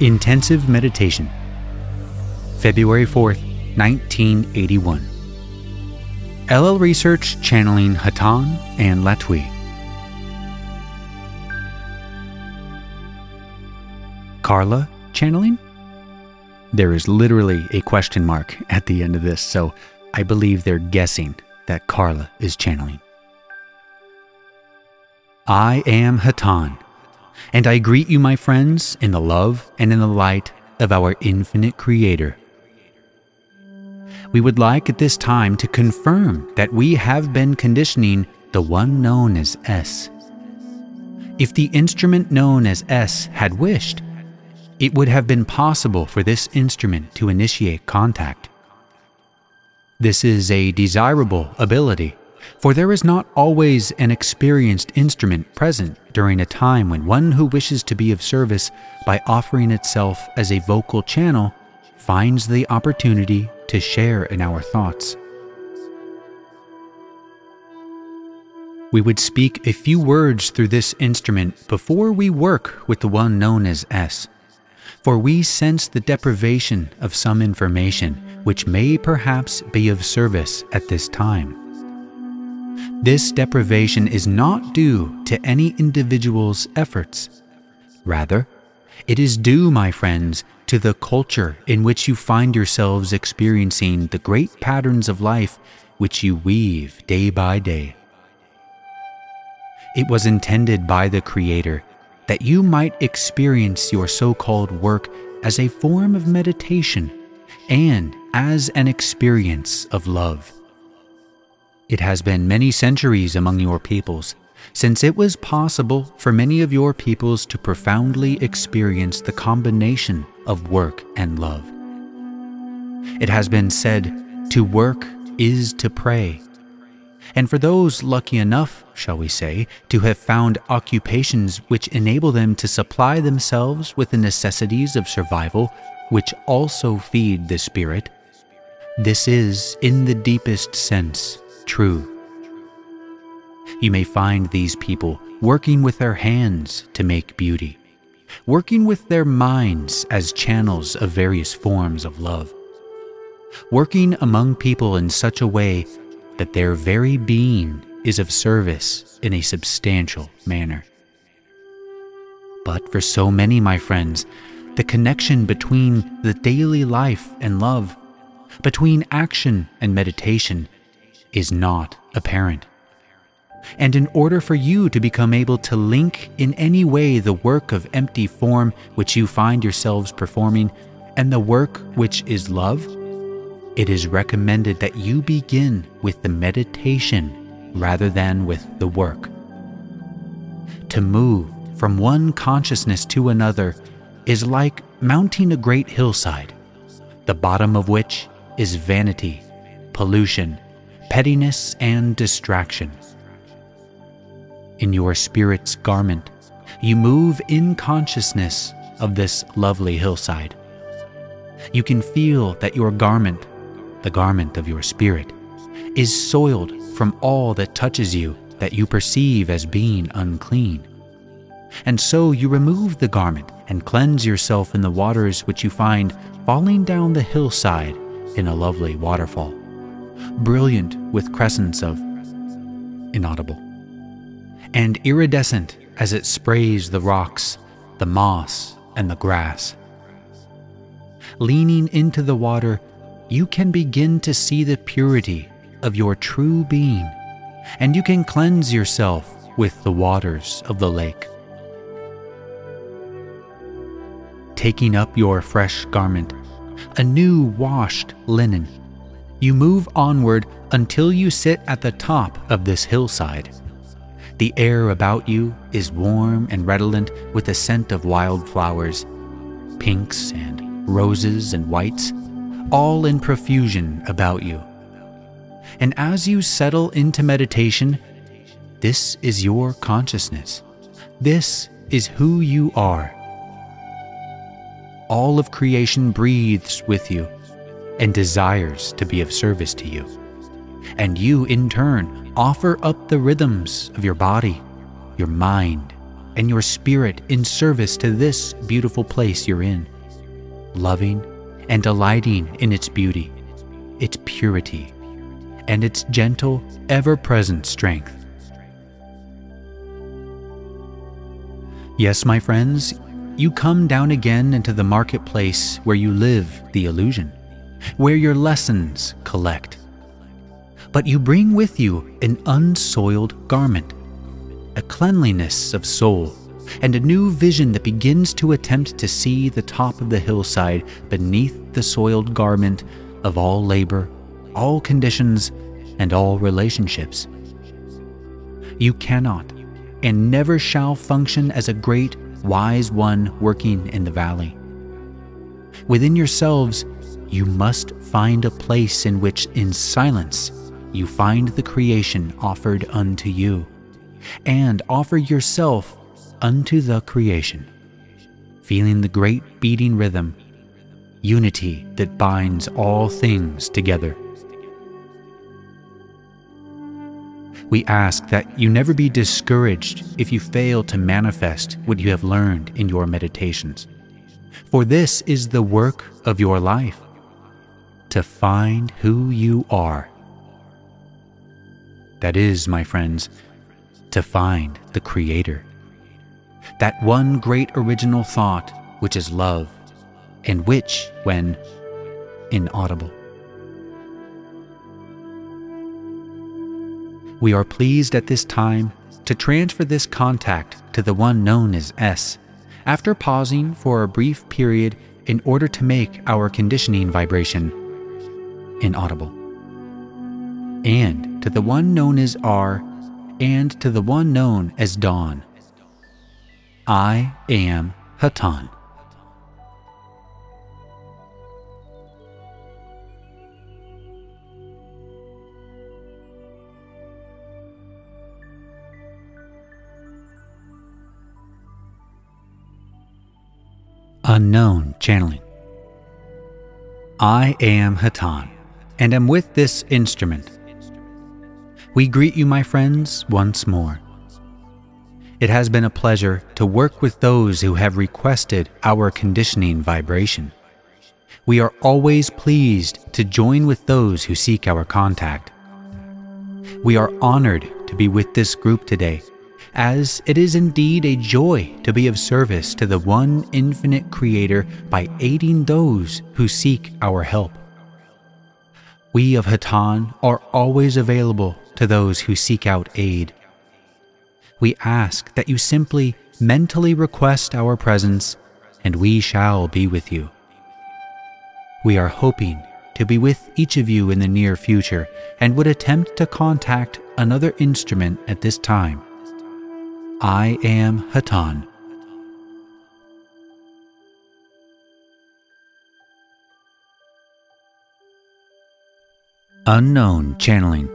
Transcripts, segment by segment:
Intensive Meditation, February 4th, 1981. LL Research channeling Hatonn and Latwii. Carla channeling? There is literally a question mark at the end of this, so I believe they're guessing that Carla is channeling. I am Hatonn, and I greet you, my friends, in the love and in the light of our infinite Creator. We would like at this time to confirm that we have been conditioning the one known as S. If the instrument known as S had wished, it would have been possible for this instrument to initiate contact. This is a desirable ability, for there is not always an experienced instrument present during a time when one who wishes to be of service by offering itself as a vocal channel finds the opportunity to share in our thoughts. We would speak a few words through this instrument before we work with the one known as S for we sense the deprivation of some information which may perhaps be of service at this time. This deprivation is not due to any individual's efforts. Rather, it is due, my friends, to the culture in which you find yourselves experiencing the great patterns of life which you weave day by day. It was intended by the Creator that you might experience your so called work as a form of meditation and as an experience of love. It has been many centuries among your peoples since it was possible for many of your peoples to profoundly experience the combination of work and love. It has been said, to work is to pray, and for those lucky enough, shall we say, to have found occupations which enable them to supply themselves with the necessities of survival, which also feed the spirit, this is, in the deepest sense, true. You may find these people working with their hands to make beauty, working with their minds as channels of various forms of love, working among people in such a way that their very being is of service in a substantial manner. But for so many, my friends, the connection between the daily life and love, between action and meditation, is not apparent. And in order for you to become able to link in any way the work of empty form which you find yourselves performing and the work which is love, it is recommended that you begin with the meditation rather than with the work. To move from one consciousness to another is like mounting a great hillside, the bottom of which is vanity, pollution, pettiness, and distraction. In your spirit's garment, you move in consciousness of this lovely hillside. You can feel that your garment the garment of your spirit, is soiled from all that touches you that you perceive as being unclean. And so you remove the garment and cleanse yourself in the waters which you find falling down the hillside in a lovely waterfall, brilliant with crescents of inaudible, and iridescent as it sprays the rocks, the moss, and the grass. Leaning into the water, you can begin to see the purity of your true being, and you can cleanse yourself with the waters of the lake. Taking up your fresh garment, a new washed linen, you move onward until you sit at the top of this hillside. The air about you is warm and redolent with the scent of wildflowers, pinks and roses and whites all in profusion about you. And as you settle into meditation, this is your consciousness. This is who you are. All of creation breathes with you and desires to be of service to you. And you, in turn, offer up the rhythms of your body, your mind, and your spirit in service to this beautiful place you're in, loving and delighting in its beauty, its purity, and its gentle, ever present strength. Yes, my friends, you come down again into the marketplace where you live the illusion, where your lessons collect. But you bring with you an unsoiled garment, a cleanliness of soul, and a new vision that begins to attempt to see the top of the hillside beneath the soiled garment of all labor, all conditions, and all relationships. You cannot and never shall function as a great, wise one working in the valley. Within yourselves, you must find a place in which, in silence, you find the creation offered unto you, and offer yourself unto the creation, feeling the great beating rhythm, unity that binds all things together. We ask that you never be discouraged if you fail to manifest what you have learned in your meditations. For this is the work of your life to find who you are. That is, my friends, to find the Creator. That one great original thought which is love, and which, when inaudible, We are pleased at this time to transfer this contact to the one known as S, after pausing for a brief period in order to make our conditioning vibration inaudible. And to the one known as R, and to the one known as Dawn. I am Hatonn. Unknown channeling. I am Hatonn, and am with this instrument. We greet you, my friends, once more. It has been a pleasure to work with those who have requested our conditioning vibration. We are always pleased to join with those who seek our contact. We are honored to be with this group today as it is indeed a joy to be of service to the one infinite Creator by aiding those who seek our help. We of Hatonn are always available to those who seek out aid. We ask that you simply mentally request our presence, and we shall be with you. We are hoping to be with each of you in the near future and would attempt to contact another instrument at this time I am Hatonn. Unknown Channeling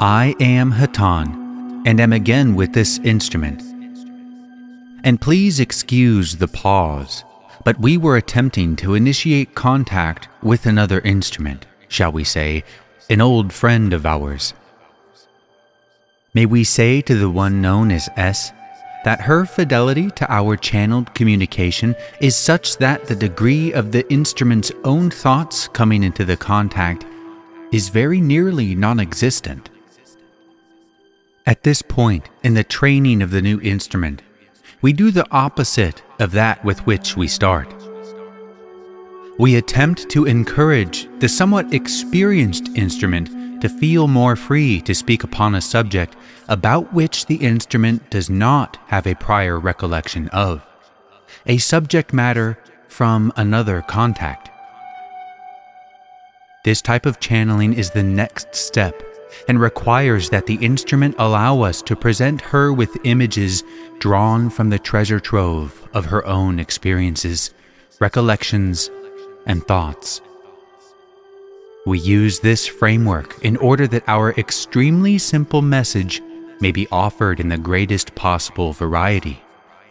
I am Hatonn and am again with this instrument. And please excuse the pause, but we were attempting to initiate contact with another instrument, shall we say, an old friend of ours. May we say to the one known as S that her fidelity to our channeled communication is such that the degree of the instrument's own thoughts coming into the contact is very nearly non existent. At this point in the training of the new instrument, we do the opposite of that with which we start. We attempt to encourage the somewhat experienced instrument to feel more free to speak upon a subject about which the instrument does not have a prior recollection of, a subject matter from another contact. This type of channeling is the next step and requires that the instrument allow us to present her with images drawn from the treasure trove of her own experiences, recollections, and thoughts. We use this framework in order that our extremely simple message may be offered in the greatest possible variety,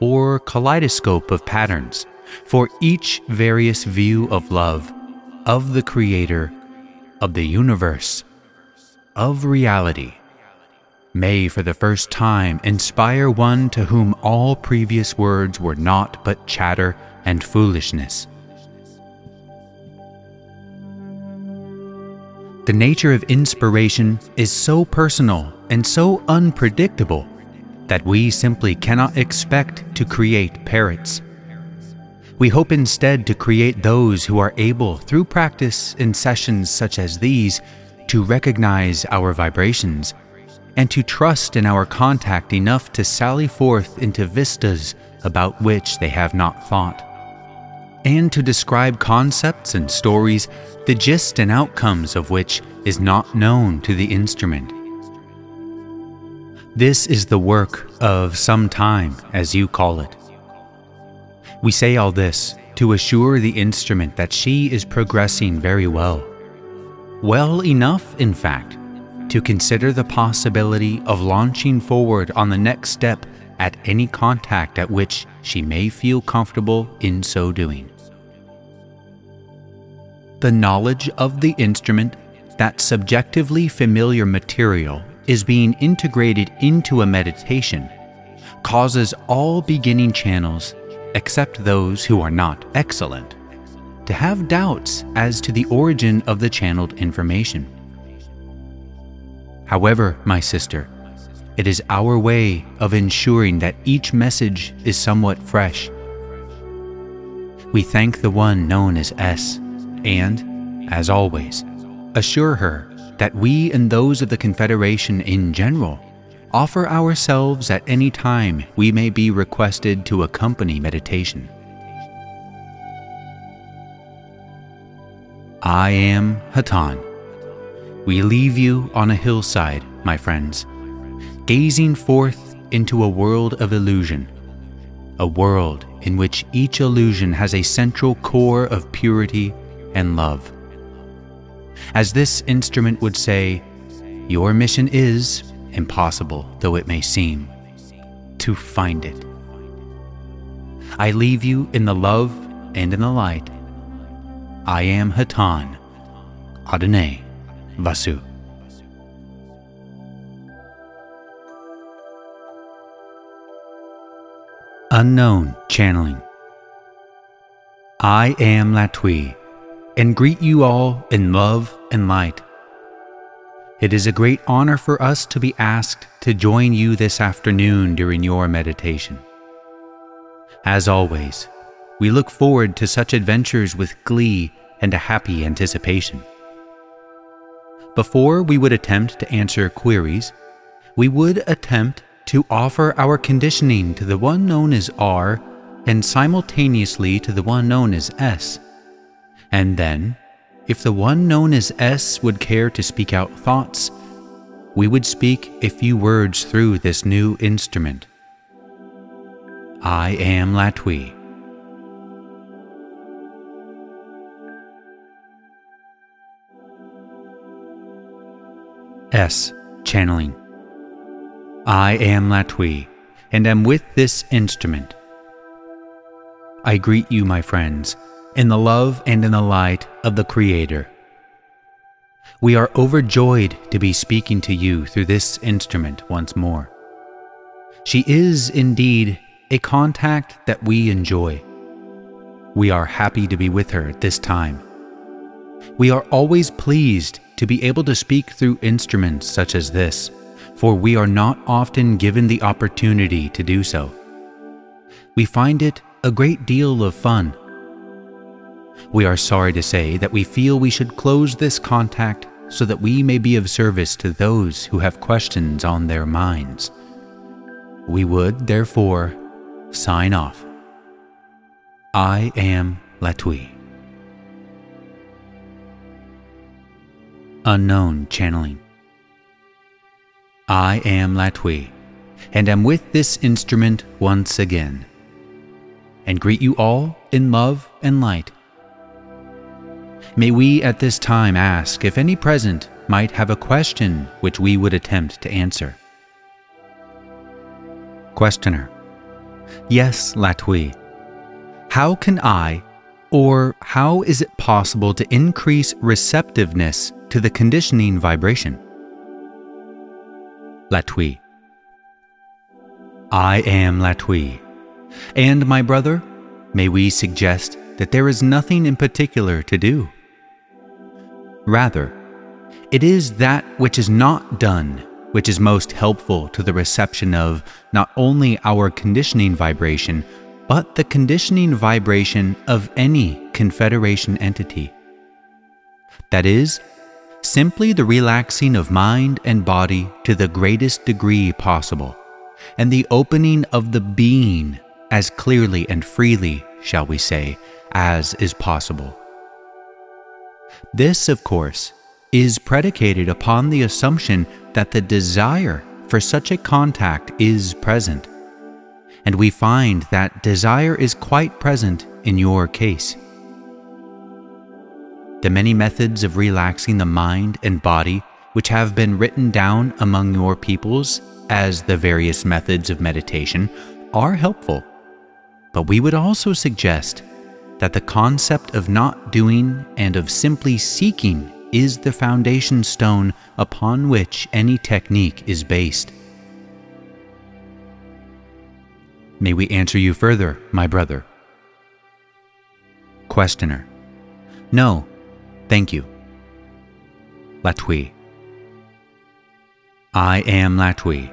or kaleidoscope of patterns, for each various view of love, of the Creator, of the universe, of reality, may for the first time inspire one to whom all previous words were naught but chatter and foolishness. The nature of inspiration is so personal and so unpredictable that we simply cannot expect to create parrots. We hope instead to create those who are able, through practice in sessions such as these, to recognize our vibrations and to trust in our contact enough to sally forth into vistas about which they have not thought, and to describe concepts and stories, the gist and outcomes of which is not known to the instrument. This is the work of some time, as you call it. We say all this to assure the instrument that she is progressing very well. Well enough, in fact, to consider the possibility of launching forward on the next step at any contact at which she may feel comfortable in so doing. The knowledge of the instrument, that subjectively familiar material is being integrated into a meditation causes all beginning channels, except those who are not excellent, to have doubts as to the origin of the channeled information. However, my sister, it is our way of ensuring that each message is somewhat fresh. We thank the one known as S, and, as always, assure her that we and those of the Confederation in general offer ourselves at any time we may be requested to accompany meditation. I am Hatonn. We leave you on a hillside, my friends, gazing forth into a world of illusion, a world in which each illusion has a central core of purity and love. As this instrument would say, your mission is, impossible though it may seem, to find it. I leave you in the love and in the light. I am Hatonn, Adonai Vasu. Unknown Channeling I am Latwii and greet you all in love and light. It is a great honor for us to be asked to join you this afternoon during your meditation. As always, we look forward to such adventures with glee and a happy anticipation. Before we would attempt to answer queries, we would attempt to offer our conditioning to the one known as R and simultaneously to the one known as S and then, if the one known as S would care to speak out thoughts, we would speak a few words through this new instrument. I am Latwii. S. Channeling. I am Latwii, and am with this instrument. I greet you, my friends, in the love and in the light of the Creator. We are overjoyed to be speaking to you through this instrument once more. She is indeed a contact that we enjoy. We are happy to be with her at this time. We are always pleased to be able to speak through instruments such as this, for we are not often given the opportunity to do so. We find it a great deal of fun we are sorry to say that we feel we should close this contact so that we may be of service to those who have questions on their minds. We would, therefore, sign off. I am Latwii. Unknown Channeling. I am Latwii, and am with this instrument once again, and greet you all in love and light May we at this time ask if any present might have a question which we would attempt to answer. Questioner Yes, Latwii. How can I, or how is it possible to increase receptiveness to the conditioning vibration? Latwii. I am Latwii. And my brother, may we suggest that there is nothing in particular to do. Rather, it is that which is not done which is most helpful to the reception of not only our conditioning vibration, but the conditioning vibration of any Confederation entity. That is, simply the relaxing of mind and body to the greatest degree possible, and the opening of the being as clearly and freely, shall we say, as is possible. This, of course, is predicated upon the assumption that the desire for such a contact is present. And we find that desire is quite present in your case. The many methods of relaxing the mind and body which have been written down among your peoples as the various methods of meditation are helpful. But we would also suggest that the concept of not doing and of simply seeking is the foundation stone upon which any technique is based. May we answer you further, my brother? Questioner. No, thank you. Latwii. I am Latwii.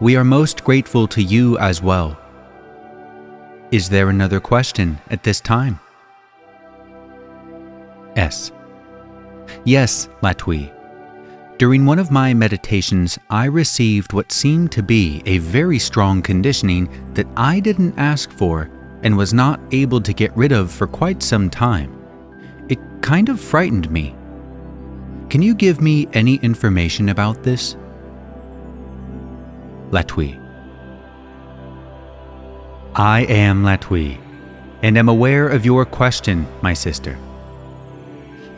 We are most grateful to you as well. Is there another question at this time? S. Yes, Latwii. During one of my meditations, I received what seemed to be a very strong conditioning that I didn't ask for and was not able to get rid of for quite some time. It kind of frightened me. Can you give me any information about this? Latwii. I am Latwii, and am aware of your question, my sister.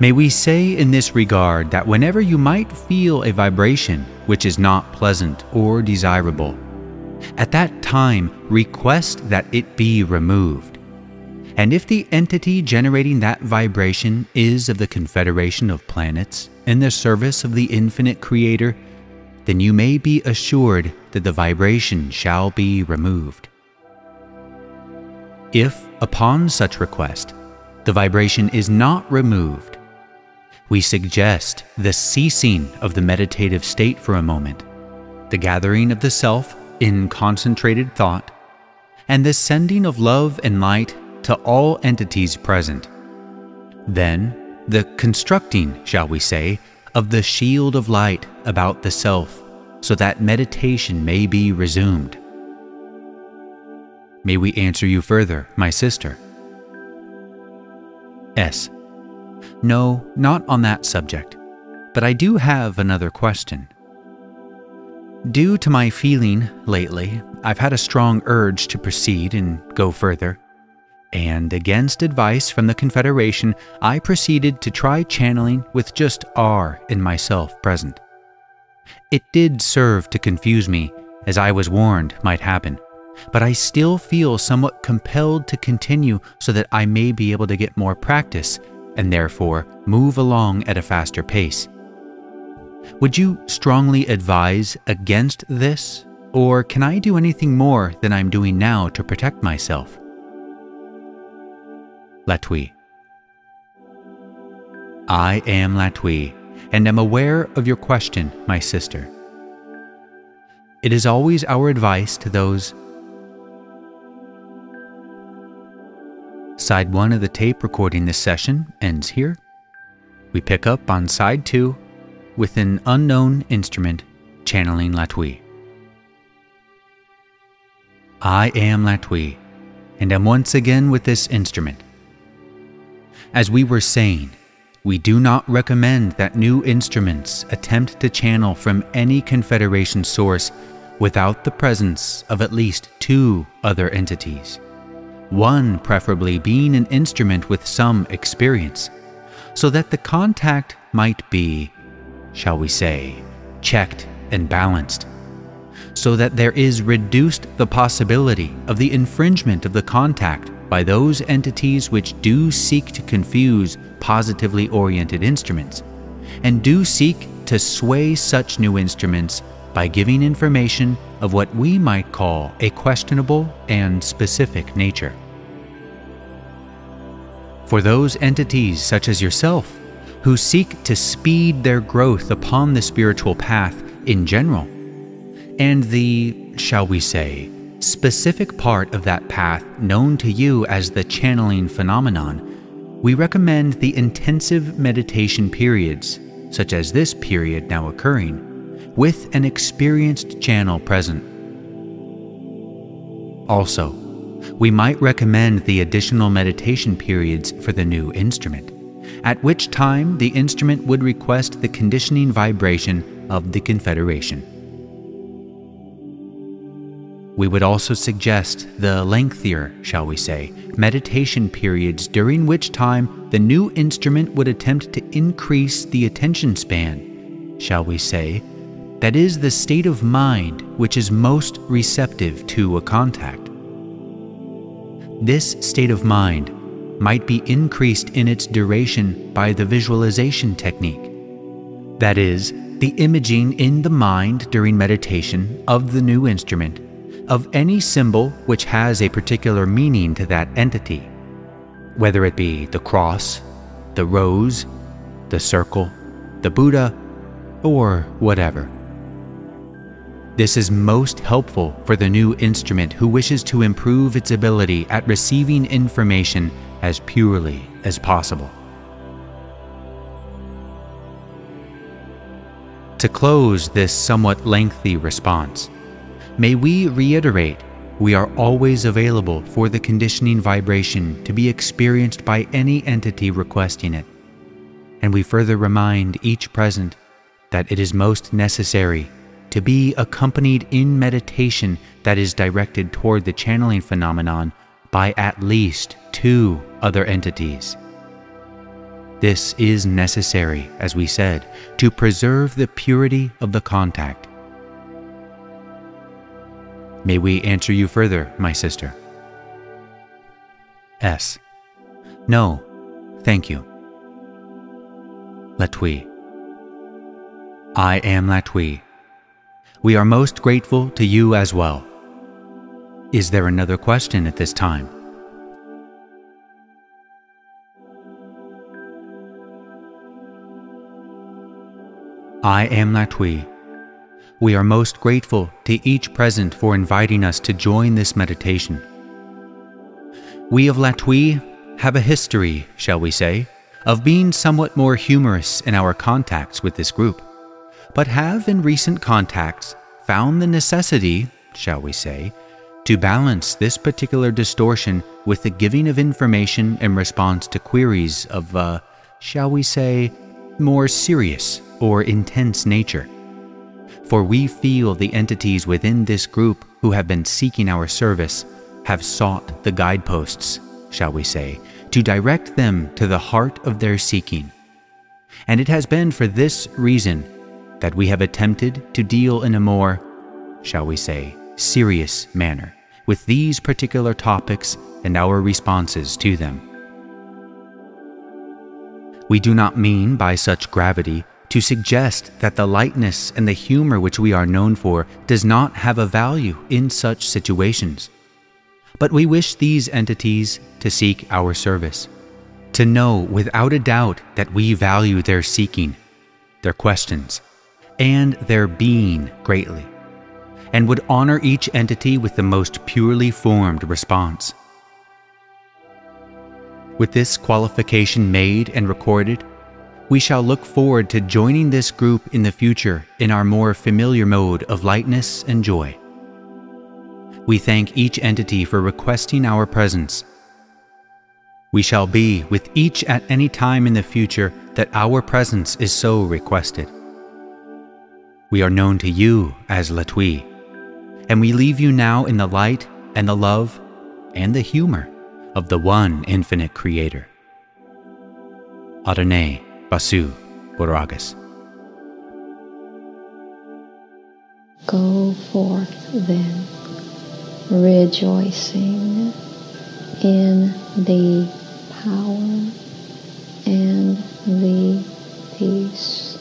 May we say in this regard that whenever you might feel a vibration which is not pleasant or desirable, at that time request that it be removed. And if the entity generating that vibration is of the confederation of planets in the service of the infinite Creator, then you may be assured that the vibration shall be removed. If, upon such request, the vibration is not removed, we suggest the ceasing of the meditative state for a moment, the gathering of the self in concentrated thought, and the sending of love and light to all entities present. Then, the constructing, shall we say, of the shield of light about the self, so that meditation may be resumed. May we answer you further, my sister? S. No, not on that subject. But I do have another question. Due to my feeling lately, I've had a strong urge to proceed and go further. And against advice from the Confederation, I proceeded to try channeling with just R in myself present. It did serve to confuse me, as I was warned might happen, but I still feel somewhat compelled to continue so that I may be able to get more practice and therefore move along at a faster pace. Would you strongly advise against this, or can I do anything more than I'm doing now to protect myself? Latwii. I am Latwii, and am aware of your question, my sister. It is always our advice to those Side 1 of the tape recording this session ends here. We pick up on side 2 with an unknown instrument channeling Latwii. I am Latwii, and am once again with this instrument. As we were saying, we do not recommend that new instruments attempt to channel from any Confederation source without the presence of at least two other entities one preferably being an instrument with some experience, so that the contact might be, shall we say, checked and balanced, so that there is reduced the possibility of the infringement of the contact by those entities which do seek to confuse positively oriented instruments, and do seek to sway such new instruments by giving information of what we might call a questionable and specific nature. For those entities such as yourself who seek to speed their growth upon the spiritual path in general, and the, shall we say, specific part of that path known to you as the channeling phenomenon, we recommend the intensive meditation periods, such as this period now occurring, with an experienced channel present. Also, we might recommend the additional meditation periods for the new instrument, at which time the instrument would request the conditioning vibration of the Confederation. We would also suggest the lengthier, shall we say, meditation periods during which time the new instrument would attempt to increase the attention span, shall we say, that is the state of mind which is most receptive to a contact. This state of mind might be increased in its duration by the visualization technique. That is, the imaging in the mind during meditation of the new instrument of any symbol which has a particular meaning to that entity, whether it be the cross, the rose, the circle, the Buddha, or whatever. This is most helpful for the new instrument who wishes to improve its ability at receiving information as purely as possible. To close this somewhat lengthy response, may we reiterate we are always available for the conditioning vibration to be experienced by any entity requesting it. And we further remind each present that it is most necessary to be accompanied in meditation that is directed toward the channeling phenomenon by at least two other entities. This is necessary, as we said, to preserve the purity of the contact. May we answer you further, my sister? S. No, thank you. Latwii. I am Latwii we are most grateful to you as well. Is there another question at this time? I am Latwii. We are most grateful to each present for inviting us to join this meditation. We of Latwii have a history, shall we say, of being somewhat more humorous in our contacts with this group but have in recent contacts found the necessity, shall we say, to balance this particular distortion with the giving of information in response to queries of, uh, shall we say, more serious or intense nature. For we feel the entities within this group who have been seeking our service have sought the guideposts, shall we say, to direct them to the heart of their seeking. And it has been for this reason that we have attempted to deal in a more, shall we say, serious manner with these particular topics and our responses to them. We do not mean by such gravity to suggest that the lightness and the humor which we are known for does not have a value in such situations. But we wish these entities to seek our service, to know without a doubt that we value their seeking, their questions, and their being greatly, and would honor each entity with the most purely formed response. With this qualification made and recorded, we shall look forward to joining this group in the future in our more familiar mode of lightness and joy. We thank each entity for requesting our presence. We shall be with each at any time in the future that our presence is so requested. We are known to you as Latwii, and we leave you now in the light and the love and the humor of the one infinite Creator. Adonai Vasu Borragus. Go forth then, rejoicing in the power and the peace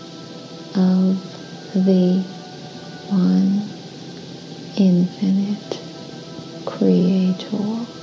of the one infinite creator.